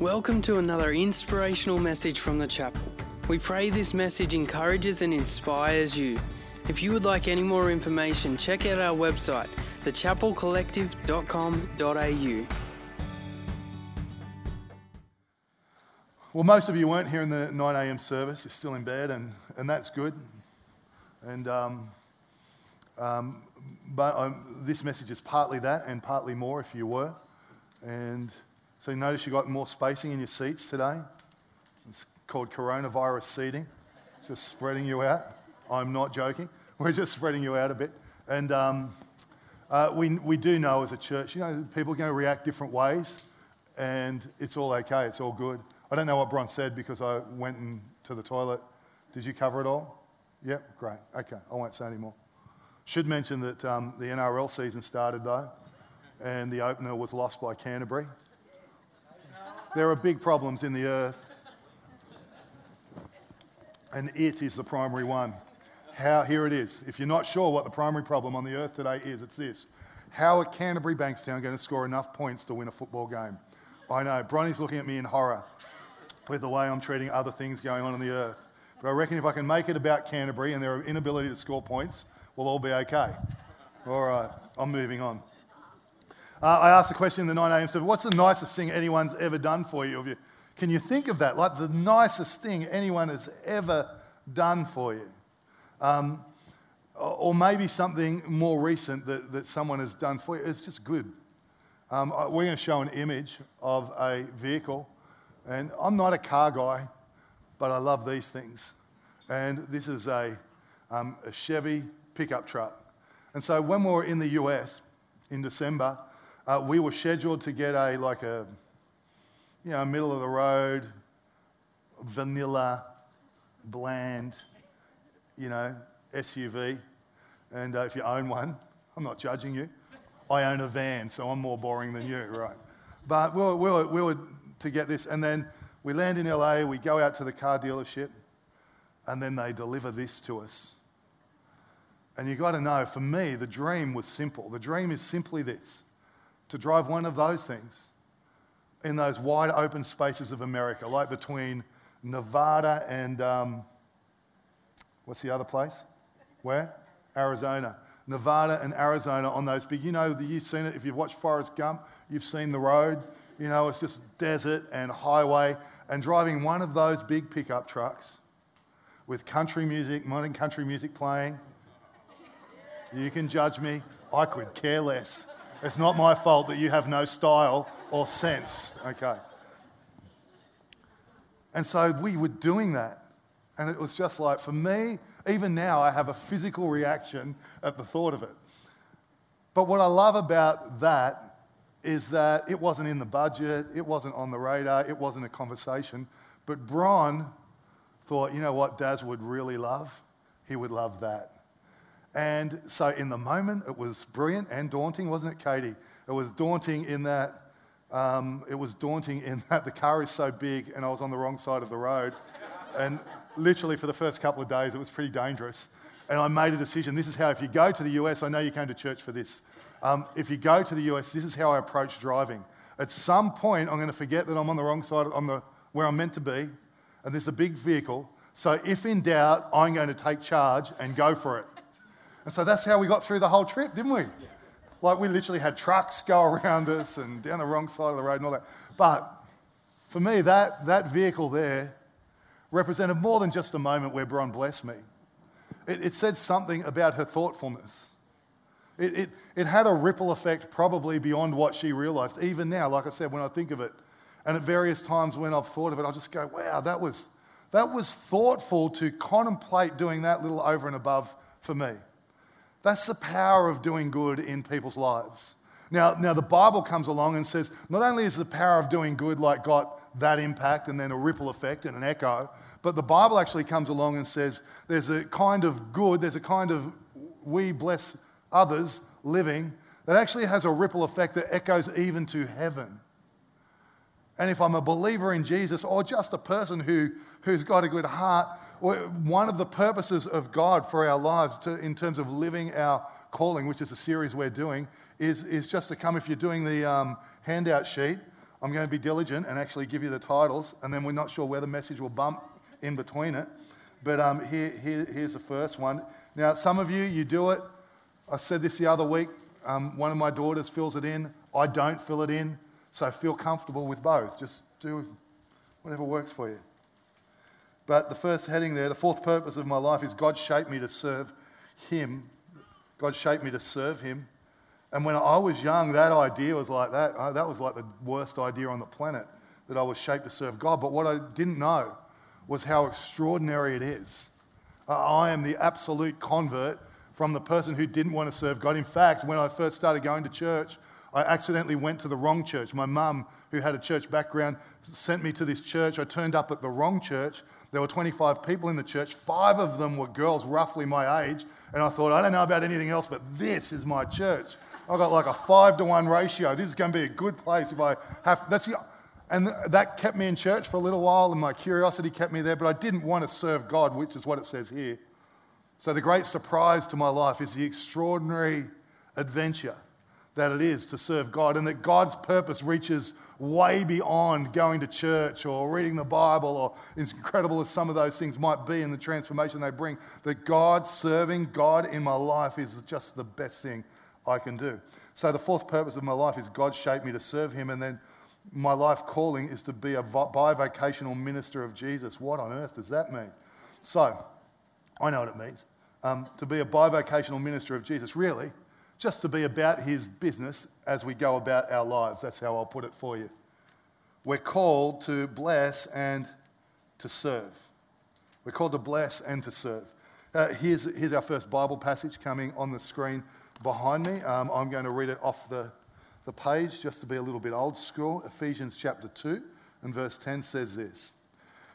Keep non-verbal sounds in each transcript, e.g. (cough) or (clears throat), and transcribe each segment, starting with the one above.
Welcome to another inspirational message from the chapel. We pray this message encourages and inspires you. If you would like any more information, check out our website, thechapelcollective.com.au. Well, most of you weren't here in the 9 a.m. service. You're still in bed, and, and that's good. And, um, um, but um, this message is partly that and partly more if you were. And so you notice you got more spacing in your seats today. It's called coronavirus seating, just spreading you out. I'm not joking. We're just spreading you out a bit. And um, uh, we, we do know as a church, you know, people are going to react different ways, and it's all okay, it's all good. I don't know what Bron said because I went in to the toilet. Did you cover it all? Yep, great. Okay, I won't say any more. Should mention that um, the NRL season started though, and the opener was lost by Canterbury. There are big problems in the earth, and it is the primary one. How, here it is. If you're not sure what the primary problem on the earth today is, it's this. How are Canterbury Bankstown going to score enough points to win a football game? I know, Bronny's looking at me in horror with the way I'm treating other things going on in the earth. But I reckon if I can make it about Canterbury and their inability to score points, we'll all be okay. All right, I'm moving on. Uh, I asked the question in the 9 a.m. So, what's the nicest thing anyone's ever done for you? Can you think of that? Like the nicest thing anyone has ever done for you? Um, or maybe something more recent that, that someone has done for you. It's just good. Um, we're going to show an image of a vehicle. And I'm not a car guy, but I love these things. And this is a, um, a Chevy pickup truck. And so when we were in the US in December, uh, we were scheduled to get a like a you know middle of the road, vanilla, bland, you know SUV. And uh, if you own one, I'm not judging you. I own a van, so I'm more boring than you, right? But we were, we were, we were to get this, and then we land in LA. We go out to the car dealership, and then they deliver this to us. And you've got to know, for me, the dream was simple. The dream is simply this to drive one of those things in those wide open spaces of America, like between Nevada and um, what's the other place? Where? Arizona. Nevada and Arizona on those big, you know, you've seen it. If you've watched Forrest Gump, you've seen the road. You know, it's just desert and highway. And driving one of those big pickup trucks with country music, modern country music playing, you can judge me. I could care less. It's not my fault that you have no style or sense, okay? And so we were doing that. And it was just like, for me, even now, I have a physical reaction at the thought of it. But what I love about that is that it wasn't in the budget, it wasn't on the radar, it wasn't a conversation. But Bron thought, you know what Daz would really love? He would love that. And so in the moment, it was brilliant and daunting, wasn't it, Katie? It was daunting in that um, it was daunting in (laughs) that the car is so big and I was on the wrong side of the road. and literally for the first couple of days, it was pretty dangerous. And I made a decision. This is how, if you go to the US, I know you came to church for this. Um, if you go to the US, this is how I approach driving. At some point, I'm going to forget that I'm on the wrong side, on the, where I'm meant to be, and there's a big vehicle. So if in doubt, I'm going to take charge and go for it. And so that's how we got through the whole trip, didn't we? Like we literally had trucks go around us and down the wrong side of the road and all that. But for me, that, that vehicle there represented more than just a moment where Bron blessed me. It, it said something about her thoughtfulness. It, it, it had a ripple effect probably beyond what she realized. Even now, like I said, when I think of it, and at various times when I've thought of it, I'll just go, wow, that was, that was thoughtful to contemplate doing that little over and above for me. That's the power of doing good in people's lives. Now, now, the Bible comes along and says not only is the power of doing good like got that impact and then a ripple effect and an echo, but the Bible actually comes along and says there's a kind of good, there's a kind of we bless others living that actually has a ripple effect that echoes even to heaven. And if I'm a believer in Jesus or just a person who, who's got a good heart, one of the purposes of God for our lives to, in terms of living our calling, which is a series we're doing, is, is just to come. If you're doing the um, handout sheet, I'm going to be diligent and actually give you the titles, and then we're not sure where the message will bump in between it. But um, here, here, here's the first one. Now, some of you, you do it. I said this the other week. Um, one of my daughters fills it in. I don't fill it in. So feel comfortable with both. Just do whatever works for you. But the first heading there, the fourth purpose of my life is God shaped me to serve Him. God shaped me to serve Him. And when I was young, that idea was like that. Uh, that was like the worst idea on the planet, that I was shaped to serve God. But what I didn't know was how extraordinary it is. Uh, I am the absolute convert from the person who didn't want to serve God. In fact, when I first started going to church, I accidentally went to the wrong church. My mum, who had a church background, sent me to this church. I turned up at the wrong church. There were 25 people in the church. Five of them were girls roughly my age. And I thought, I don't know about anything else, but this is my church. I got like a five to one ratio. This is going to be a good place if I have. That's the, and that kept me in church for a little while, and my curiosity kept me there. But I didn't want to serve God, which is what it says here. So the great surprise to my life is the extraordinary adventure that it is to serve God, and that God's purpose reaches way beyond going to church or reading the Bible, or as incredible as some of those things might be in the transformation they bring, that God serving God in my life is just the best thing I can do. So, the fourth purpose of my life is God shaped me to serve Him, and then my life calling is to be a bivocational minister of Jesus. What on earth does that mean? So, I know what it means. Um, to be a bivocational minister of Jesus, really, just to be about His business as we go about our lives. That's how I'll put it for you. We're called to bless and to serve. We're called to bless and to serve. Uh, here's, here's our first Bible passage coming on the screen behind me. Um, I'm going to read it off the, the page just to be a little bit old school. Ephesians chapter 2 and verse 10 says this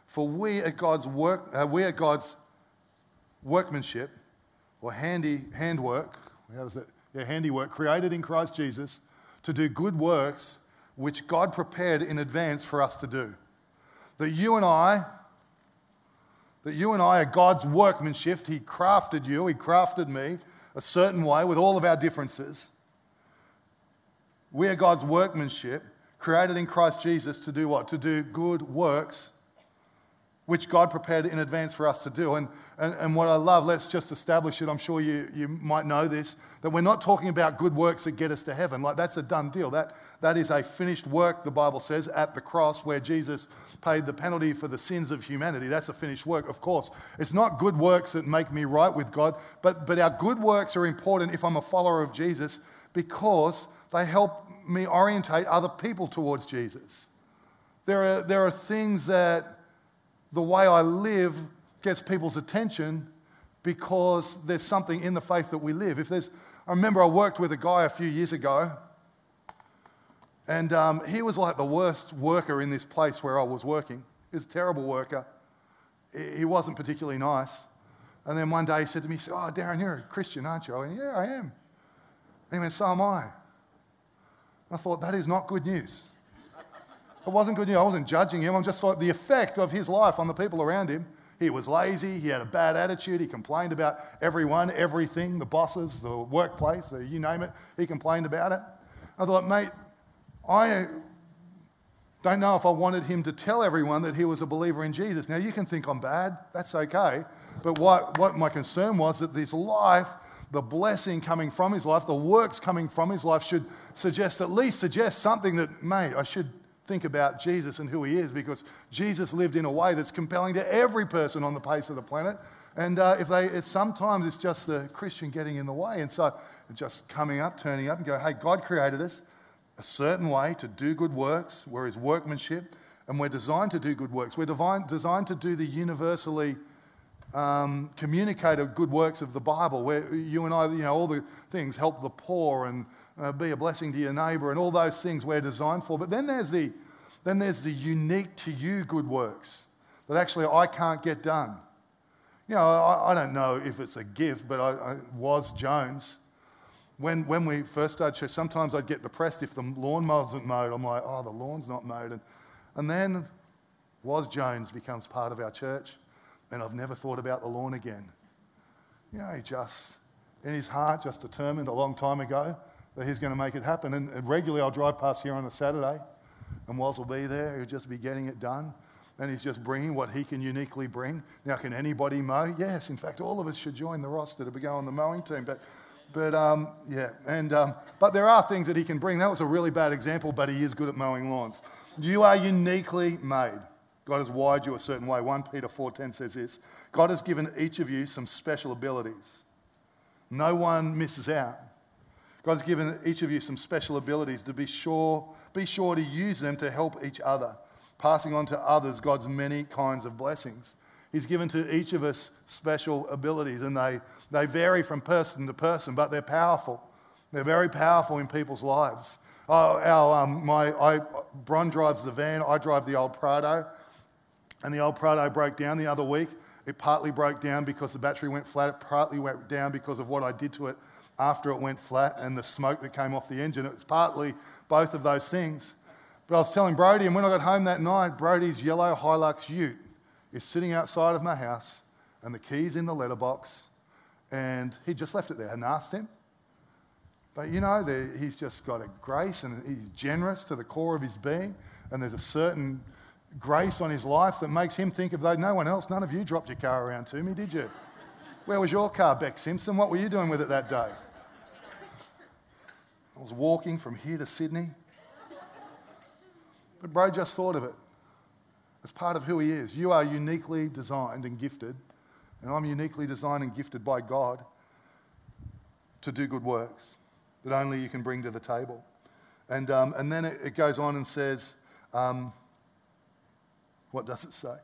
For we are God's, work, uh, we are God's workmanship or handy handwork. How does it? Handiwork created in Christ Jesus to do good works which God prepared in advance for us to do. That you and I, that you and I are God's workmanship. He crafted you, He crafted me a certain way with all of our differences. We are God's workmanship, created in Christ Jesus to do what? To do good works, which God prepared in advance for us to do. And, and, and what I love, let's just establish it. I'm sure you, you might know this, that we're not talking about good works that get us to heaven. Like that's a done deal. That, that is a finished work, the Bible says, at the cross where Jesus paid the penalty for the sins of humanity. That's a finished work, of course. It's not good works that make me right with God, but, but our good works are important if I'm a follower of Jesus because they help me orientate other people towards Jesus. There are, there are things that the way I live gets people's attention because there's something in the faith that we live. If there's, I remember I worked with a guy a few years ago and um, he was like the worst worker in this place where I was working. He was a terrible worker. He wasn't particularly nice. And then one day he said to me, he said, Oh, Darren, you're a Christian, aren't you? I went, Yeah, I am. And he went, So am I. I thought, That is not good news. It wasn't good. I wasn't judging him. I'm just like the effect of his life on the people around him. He was lazy. He had a bad attitude. He complained about everyone, everything, the bosses, the workplace, you name it. He complained about it. I thought, mate, I don't know if I wanted him to tell everyone that he was a believer in Jesus. Now, you can think I'm bad, that's okay. But what, what my concern was that this life, the blessing coming from his life, the works coming from his life should suggest, at least suggest something that, mate, I should think about Jesus and who he is because Jesus lived in a way that's compelling to every person on the face of the planet. And uh, if they, it's, sometimes it's just the Christian getting in the way. And so just coming up, turning up and go, hey, God created us a certain way to do good works. We're his workmanship, and we're designed to do good works. We're divine, designed to do the universally um, communicated good works of the Bible, where you and I, you know, all the things help the poor and uh, be a blessing to your neighbor, and all those things we're designed for. But then there's the then there's the unique to you good works that actually I can't get done. You know, I, I don't know if it's a gift, but I, I was Jones when, when we first started church, sometimes I'd get depressed if the lawn wasn't mowed. I'm like, oh, the lawn's not mowed. And, and then Woz Jones becomes part of our church, and I've never thought about the lawn again. You know, he just, in his heart, just determined a long time ago that he's going to make it happen. And, regularly I'll drive past here on a Saturday, And Woz will be there, he'll just be getting it done. And he's just bringing what he can uniquely bring. Now, can anybody mow? Yes, in fact, all of us should join the roster to go on the mowing team. But, but um, yeah, and, um, but there are things that he can bring. That was a really bad example, but he is good at mowing lawns. You are uniquely made. God has wired you a certain way. 1 Peter 4:10 says this. God has given each of you some special abilities. No one misses out. God's given each of you some special abilities to be sure, be sure to use them to help each other, passing on to others God's many kinds of blessings. He's given to each of us special abilities, and they, they vary from person to person, but they're powerful. They're very powerful in people's lives. Oh, our, um, my, I, Bron drives the van, I drive the old Prado, and the old Prado broke down the other week. It partly broke down because the battery went flat, it partly went down because of what I did to it after it went flat and the smoke that came off the engine. It was partly both of those things. But I was telling Brody, and when I got home that night, Brody's yellow Hilux ute is sitting outside of my house and the keys in the letterbox, and he just left it there. I asked him. But you know, he's just got a grace and he's generous to the core of his being, and there's a certain grace on his life that makes him think of though no one else, none of you dropped your car around to me, did you? Where was your car, Beck Simpson? What were you doing with it that day? I was walking from here to Sydney. But bro just thought of it as part of who he is. You are uniquely designed and gifted, and I'm uniquely designed and gifted by God to do good works that only you can bring to the table. And, um, and then it, it, goes on and says, um, what does it say?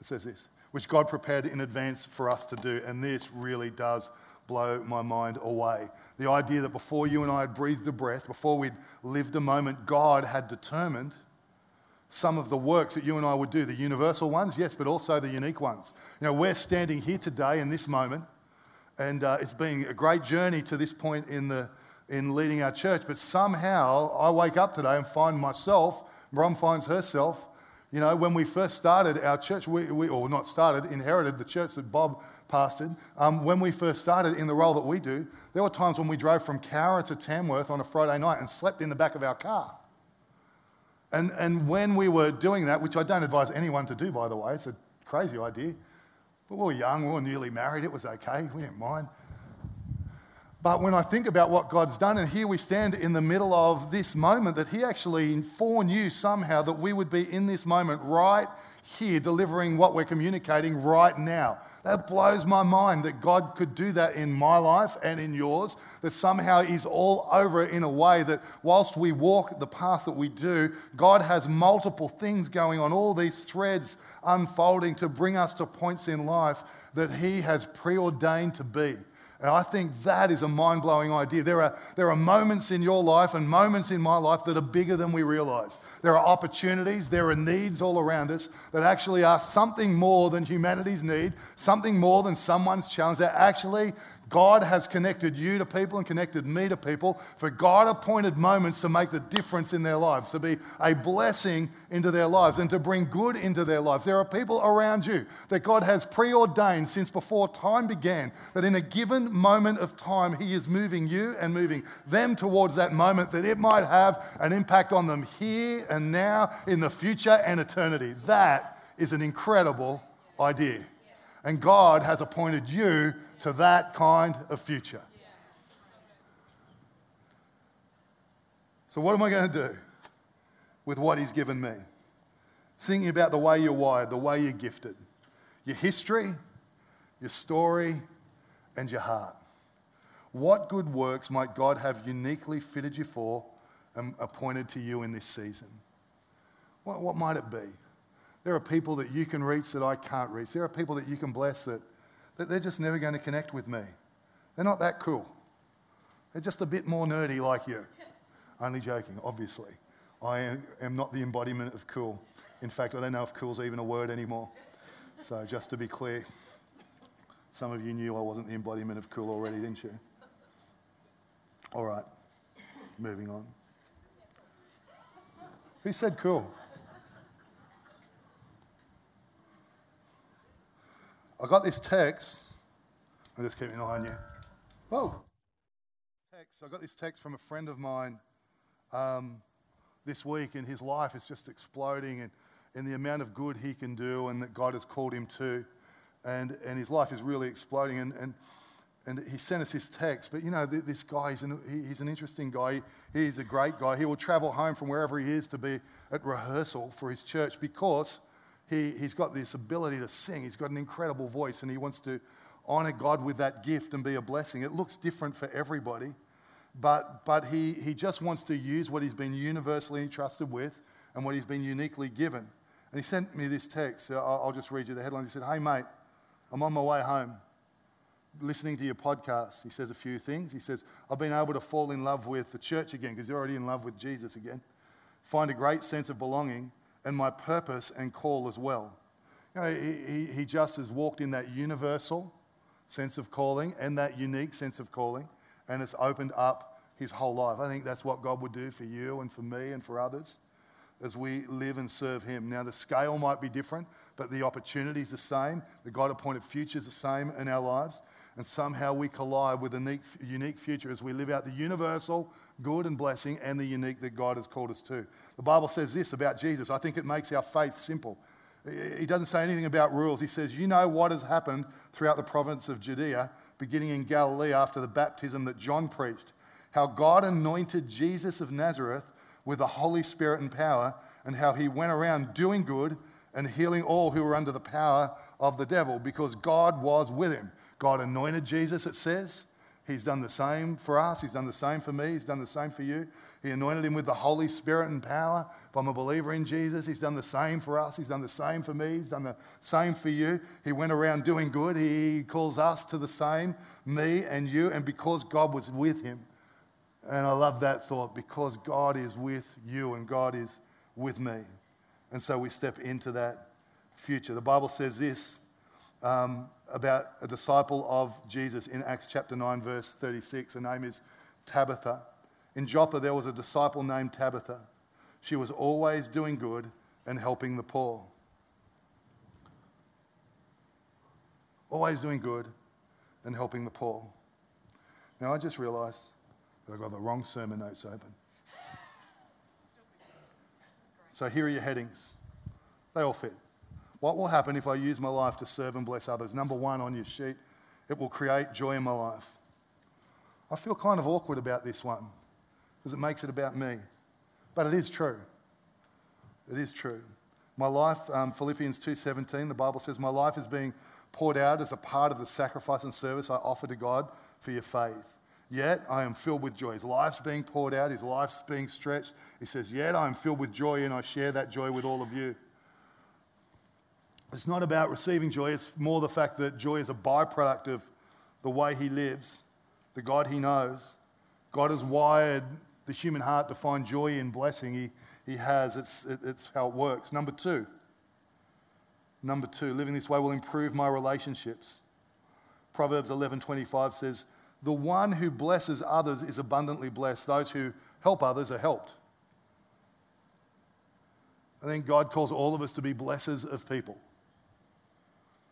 It says this, which God prepared in advance for us to do. And this really does blow my mind away. The idea that before you and I had breathed a breath, before we'd lived a moment, God had determined some of the works that you and I would do, the universal ones, yes, but also the unique ones. You know, we're standing here today in this moment, and uh, it's been a great journey to this point in, the, in leading our church, but somehow I wake up today and find myself, Bron finds herself, you know, when we first started our church, we, we, or not started, inherited the church that Bob pastored, um, when we first started in the role that we do, there were times when we drove from Cowra to Tamworth on a Friday night and slept in the back of our car. And, and when we were doing that, which I don't advise anyone to do, by the way, it's a crazy idea. But we were young, we were newly married, it was okay, we didn't mind. But when I think about what God's done, and here we stand in the middle of this moment, that He actually foreknew somehow that we would be in this moment right here, delivering what we're communicating right now. That blows my mind that God could do that in my life and in yours, that somehow He's all over in a way that whilst we walk the path that we do, God has multiple things going on, all these threads unfolding to bring us to points in life that He has preordained to be. And I think that is a mind blowing idea. There are, there are moments in your life and moments in my life that are bigger than we realize. There are opportunities, there are needs all around us that actually are something more than humanity's need, something more than someone's challenge. That actually God has connected you to people and connected me to people for God appointed moments to make the difference in their lives, to be a blessing into their lives and to bring good into their lives. There are people around you that God has preordained since before time began, that in a given moment of time, He is moving you and moving them towards that moment that it might have an impact on them here and now, in the future and eternity. That is an incredible idea. And God has appointed you to that kind of future. So, what am I going to do with what He's given me? Thinking about the way you're wired, the way you're gifted, your history, your story, and your heart. What good works might God have uniquely fitted you for and appointed to you in this season? What, what might it be? There are people that you can reach that I can't reach. There are people that you can bless that that they're just never going to connect with me. They're not that cool. They're just a bit more nerdy like you. Only joking, obviously. I am not the embodiment of cool. In fact, I don't know if cool's even a word anymore. So, just to be clear, some of you knew I wasn't the embodiment of cool already, didn't you? All right, moving on. Who said cool? I got this text. I'm just keeping an eye on you. Oh, text. I got this text from a friend of mine um, this week, and his life is just exploding and, and the amount of good he can do and that God has called him to. And, and his life is really exploding. And, and, and he sent us his text. But you know, this guy, he's an, he's an interesting guy. He's a great guy. He will travel home from wherever he is to be at rehearsal for his church because he, he's got this ability to sing. He's got an incredible voice and he wants to honor God with that gift and be a blessing. It looks different for everybody, but, but he, he just wants to use what he's been universally entrusted with and what he's been uniquely given. And he sent me this text. I'll, I'll just read you the headline. He said, Hey, mate, I'm on my way home listening to your podcast. He says a few things. He says, I've been able to fall in love with the church again because you're already in love with Jesus again. Find a great sense of belonging and my purpose and call as well. You know, he, he just has walked in that universal sense of calling and that unique sense of calling, and it's opened up his whole life. I think that's what God would do for you and for me and for others as we live and serve him. Now, the scale might be different, but the opportunity is the same. The God appointed future is the same in our lives. And somehow we collide with a unique, unique future as we live out the universal good and blessing and the unique that God has called us to. The Bible says this about Jesus. I think it makes our faith simple. He doesn't say anything about rules. He says, You know what has happened throughout the province of Judea, beginning in Galilee after the baptism that John preached, how God anointed Jesus of Nazareth with the Holy Spirit and power, and how he went around doing good and healing all who were under the power of the devil because God was with him. God anointed Jesus, it says. He's done the same for us. He's done the same for me. He's done the same for you. He anointed him with the Holy Spirit and power. If I'm a believer in Jesus, he's done the same for us. He's done the same for me. He's done the same for you. He went around doing good. He calls us to the same, me and you. And because God was with him, and I love that thought, because God is with you and God is with me. And so we step into that future. The Bible says this um, about a disciple of Jesus in Acts chapter 9, verse 36. Her name is Tabitha. In Joppa, there was a disciple named Tabitha. She was always doing good and helping the poor. Always doing good and helping the poor. Now, I just realized that I've got the wrong sermon notes open. (laughs) So, here are your headings. They all fit. What will happen if I use my life to serve and bless others? Number one on your sheet, it will create joy in my life. I feel kind of awkward about this one because it makes it about me. But it is true. It is true. My life, um, Philippians 2.17, the Bible says, my life is being poured out as a part of the sacrifice and service I offer to God for your faith. Yet I am filled with joy. His life's being poured out, his life's being stretched. He says, Yet I am filled with joy and I share that joy with all of you. It's not about receiving joy, it's more the fact that joy is a byproduct of the way he lives, the God he knows. God has wired the human heart to find joy in blessing. He, he has, it's, it, it's how it works. Number two, number two, living this way will improve my relationships. Proverbs 11:25 says, "The one who blesses others is abundantly blessed. Those who help others are helped." I think God calls all of us to be blessers of people.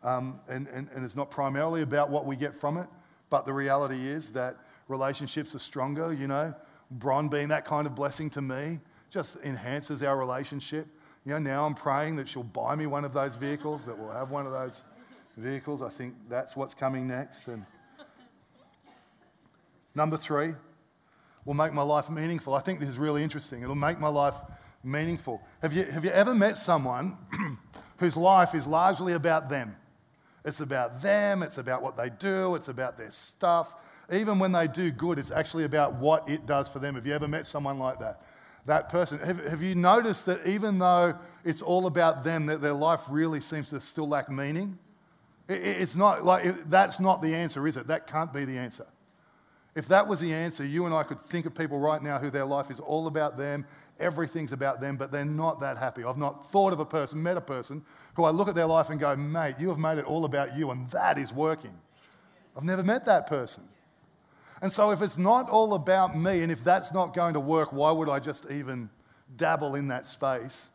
Um, and, and, and it's not primarily about what we get from it, but the reality is that relationships are stronger. You know, Bron being that kind of blessing to me just enhances our relationship. You know, now I'm praying that she'll buy me one of those vehicles, that we'll have one of those vehicles. I think that's what's coming next. And number three will make my life meaningful. I think this is really interesting. It'll make my life meaningful. Have you, have you ever met someone (clears throat) whose life is largely about them? It's about them, it's about what they do, it's about their stuff. Even when they do good, it's actually about what it does for them. Have you ever met someone like that? That person. Have, have you noticed that even though it's all about them, that their life really seems to still lack meaning? It, it's not like it, that's not the answer, is it? That can't be the answer. If that was the answer, you and I could think of people right now who their life is all about them, everything's about them, but they're not that happy. I've not thought of a person, met a person who I look at their life and go, mate, you have made it all about you, and that is working. I've never met that person. And so, if it's not all about me, and if that's not going to work, why would I just even dabble in that space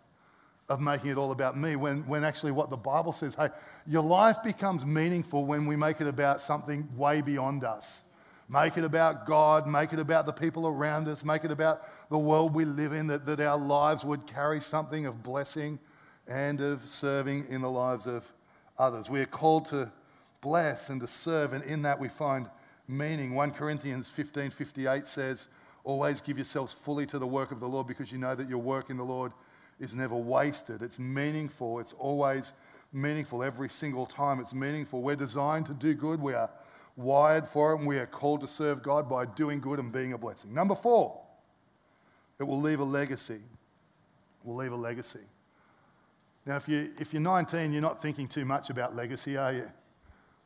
of making it all about me when, when actually what the Bible says, hey, your life becomes meaningful when we make it about something way beyond us Make it about God, make it about the people around us, make it about the world we live in, that, that our lives would carry something of blessing and of serving in the lives of others. We are called to bless and to serve, and in that we find meaning. 1 Corinthians 15 58 says, Always give yourselves fully to the work of the Lord because you know that your work in the Lord is never wasted. It's meaningful. It's always meaningful every single time. It's meaningful. We're designed to do good. We are wired for it, and we are called to serve God by doing good and being a blessing. Number four, it will leave a legacy. It will leave a legacy. Now, if, you, if you're 19, you're not thinking too much about legacy, are you?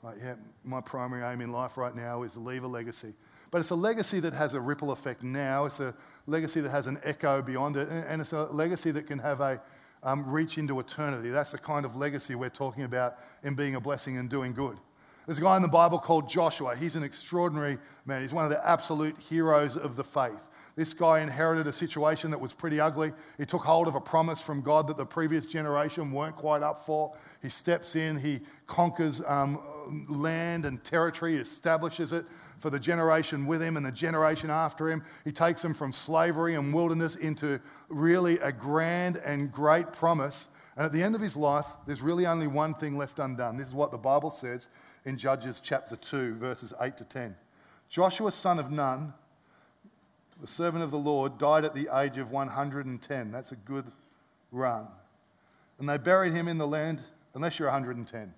Like, yeah, my primary aim in life right now is to leave a legacy. But it's a legacy that has a ripple effect now. It's a legacy that has an echo beyond it. And it's a legacy that can have a um, reach into eternity. That's the kind of legacy we're talking about in being a blessing and doing good. There's a guy in the Bible called Joshua. He's an extraordinary man. He's one of the absolute heroes of the faith. This guy inherited a situation that was pretty ugly. He took hold of a promise from God that the previous generation weren't quite up for. He steps in, he conquers um, land and territory, establishes it for the generation with him and the generation after him. He takes them from slavery and wilderness into really a grand and great promise. And at the end of his life, there's really only one thing left undone. This is what the Bible says in Judges chapter 2, verses 8 to 10. Joshua, son of Nun, the servant of the Lord, died at the age of 110. That's a good run. And they buried him in the land, unless you're 110.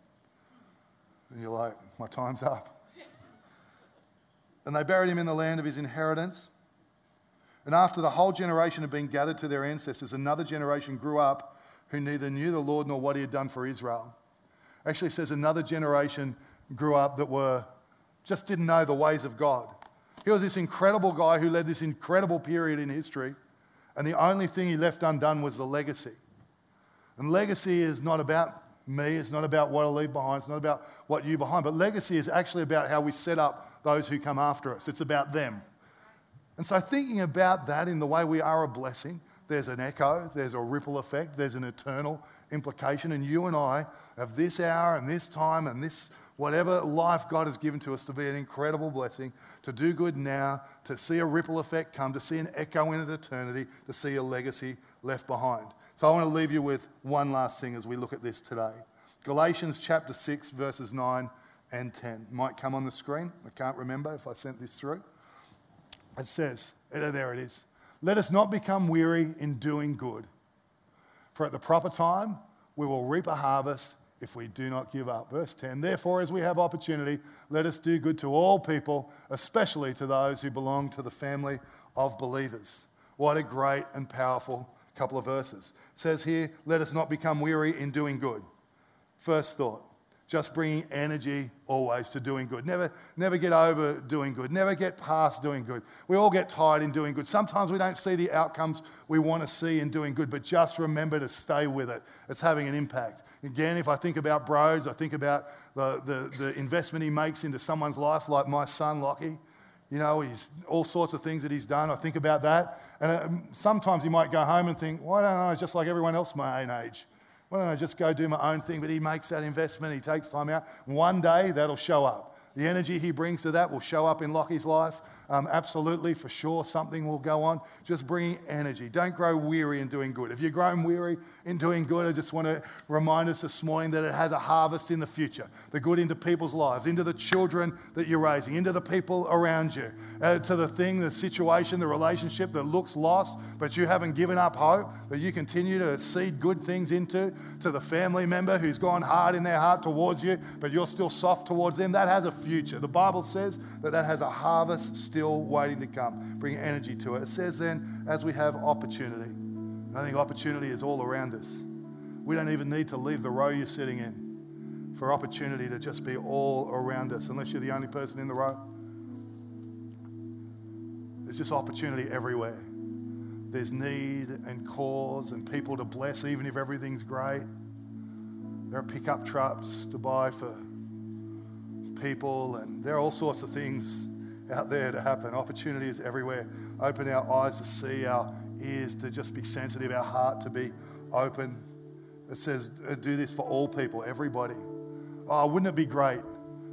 And you're like, my time's up. and they buried him in the land of his inheritance. And after the whole generation had been gathered to their ancestors, another generation grew up who neither knew the Lord nor what he had done for Israel. Actually, says another generation grew up that were just didn't know the ways of God. He was this incredible guy who led this incredible period in history, and the only thing he left undone was the legacy. And legacy is not about me, it's not about what I leave behind, it's not about what you behind, but legacy is actually about how we set up those who come after us. It's about them. And so, thinking about that in the way we are a blessing, there's an echo, there's a ripple effect, there's an eternal implication. And you and I have this hour and this time and this whatever life God has given to us to be an incredible blessing, to do good now, to see a ripple effect come, to see an echo in eternity, to see a legacy left behind. So I want to leave you with one last thing as we look at this today. Galatians chapter 6, verses 9 and 10. Might come on the screen. I can't remember if I sent this through. It says, eh, there it is. Let us not become weary in doing good, for at the proper time we will reap a harvest if we do not give up. Verse 10 Therefore, as we have opportunity, let us do good to all people, especially to those who belong to the family of believers. What a great and powerful couple of verses. It says here, let us not become weary in doing good. First thought, just bringing energy always to doing good. Never, never get over doing good. Never get past doing good. We all get tired in doing good. Sometimes we don't see the outcomes we want to see in doing good, but just remember to stay with it. It's having an impact. Again, if I think about Broads, I think about the, the, the investment he makes into someone's life, like my son, Lockie. You know, he's all sorts of things that he's done. I think about that. And uh, sometimes he might go home and think, why don't I, just like everyone else my own age, why don't I just go do my own thing? But he makes that investment, he takes time out. One day that'll show up. The energy he brings to that will show up in Lockie's life. Um, absolutely, for sure, something will go on. Just bring energy. Don't grow weary in doing good. If you're growing weary in doing good, I just want to remind us this morning that it has a harvest in the future. The good into people's lives, into the children that you're raising, into the people around you, uh, to the thing, the situation, the relationship that looks lost, but you haven't given up hope, that you continue to seed good things into, to the family member who's gone hard in their heart towards you, but you're still soft towards them. That has a future. The Bible says that that has a harvest still still waiting to come. Bring energy to it. It says then, as we have opportunity. I think opportunity is all around us. We don't even need to leave the row you're sitting in for opportunity to just be all around us, unless you're the only person in the row. There's just opportunity everywhere. There's need and cause and people to bless, even if everything's great. There are pickup trucks to buy for people, and there are all sorts of things out there to happen. Opportunities everywhere. Open our eyes to see, our ears to just be sensitive, our heart to be open. It says, uh, do this for all people, everybody. Oh, wouldn't it be great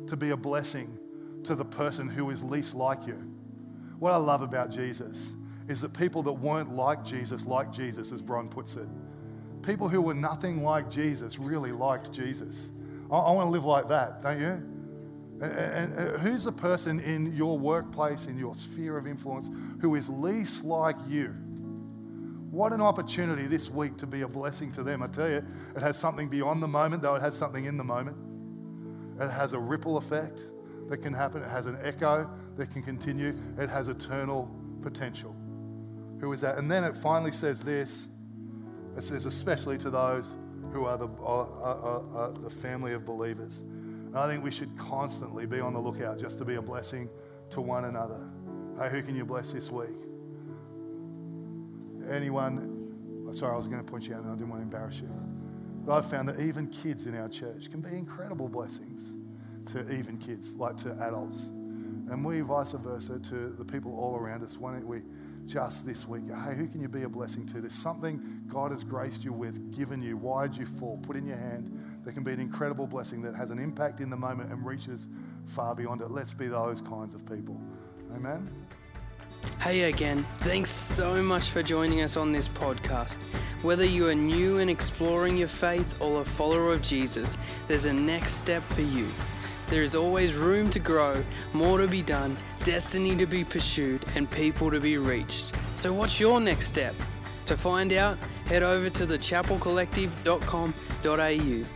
to be a blessing to the person who is least like you. What I love about Jesus is that people that weren't like Jesus, like Jesus, as Bron puts it. People who were nothing like Jesus really liked Jesus. I, I want to live like that, don't you? And, and who's the person in your workplace, in your sphere of influence, who is least like you? What an opportunity this week to be a blessing to them. I tell you, it has something beyond the moment, though it has something in the moment. It has a ripple effect that can happen, it has an echo that can continue, it has eternal potential. Who is that? And then it finally says this it says, especially to those who are the, the family of believers. And I think we should constantly be on the lookout just to be a blessing to one another. Hey, who can you bless this week? Anyone, oh, sorry, I was going to point you out and I didn't want to embarrass you. But I've found that even kids in our church can be incredible blessings to even kids, like to adults. And we, vice versa, to the people all around us. Why don't we just this week. Hey, who can you be a blessing to? There's something God has graced you with, given you, wired you for, put in your hand that can be an incredible blessing that has an impact in the moment and reaches far beyond it. Let's be those kinds of people. Amen. Hey again, thanks so much for joining us on this podcast. Whether you are new and exploring your faith or a follower of Jesus, there's a next step for you. There is always room to grow, more to be done, destiny to be pursued, and people to be reached. So, what's your next step? To find out, head over to thechapelcollective.com.au.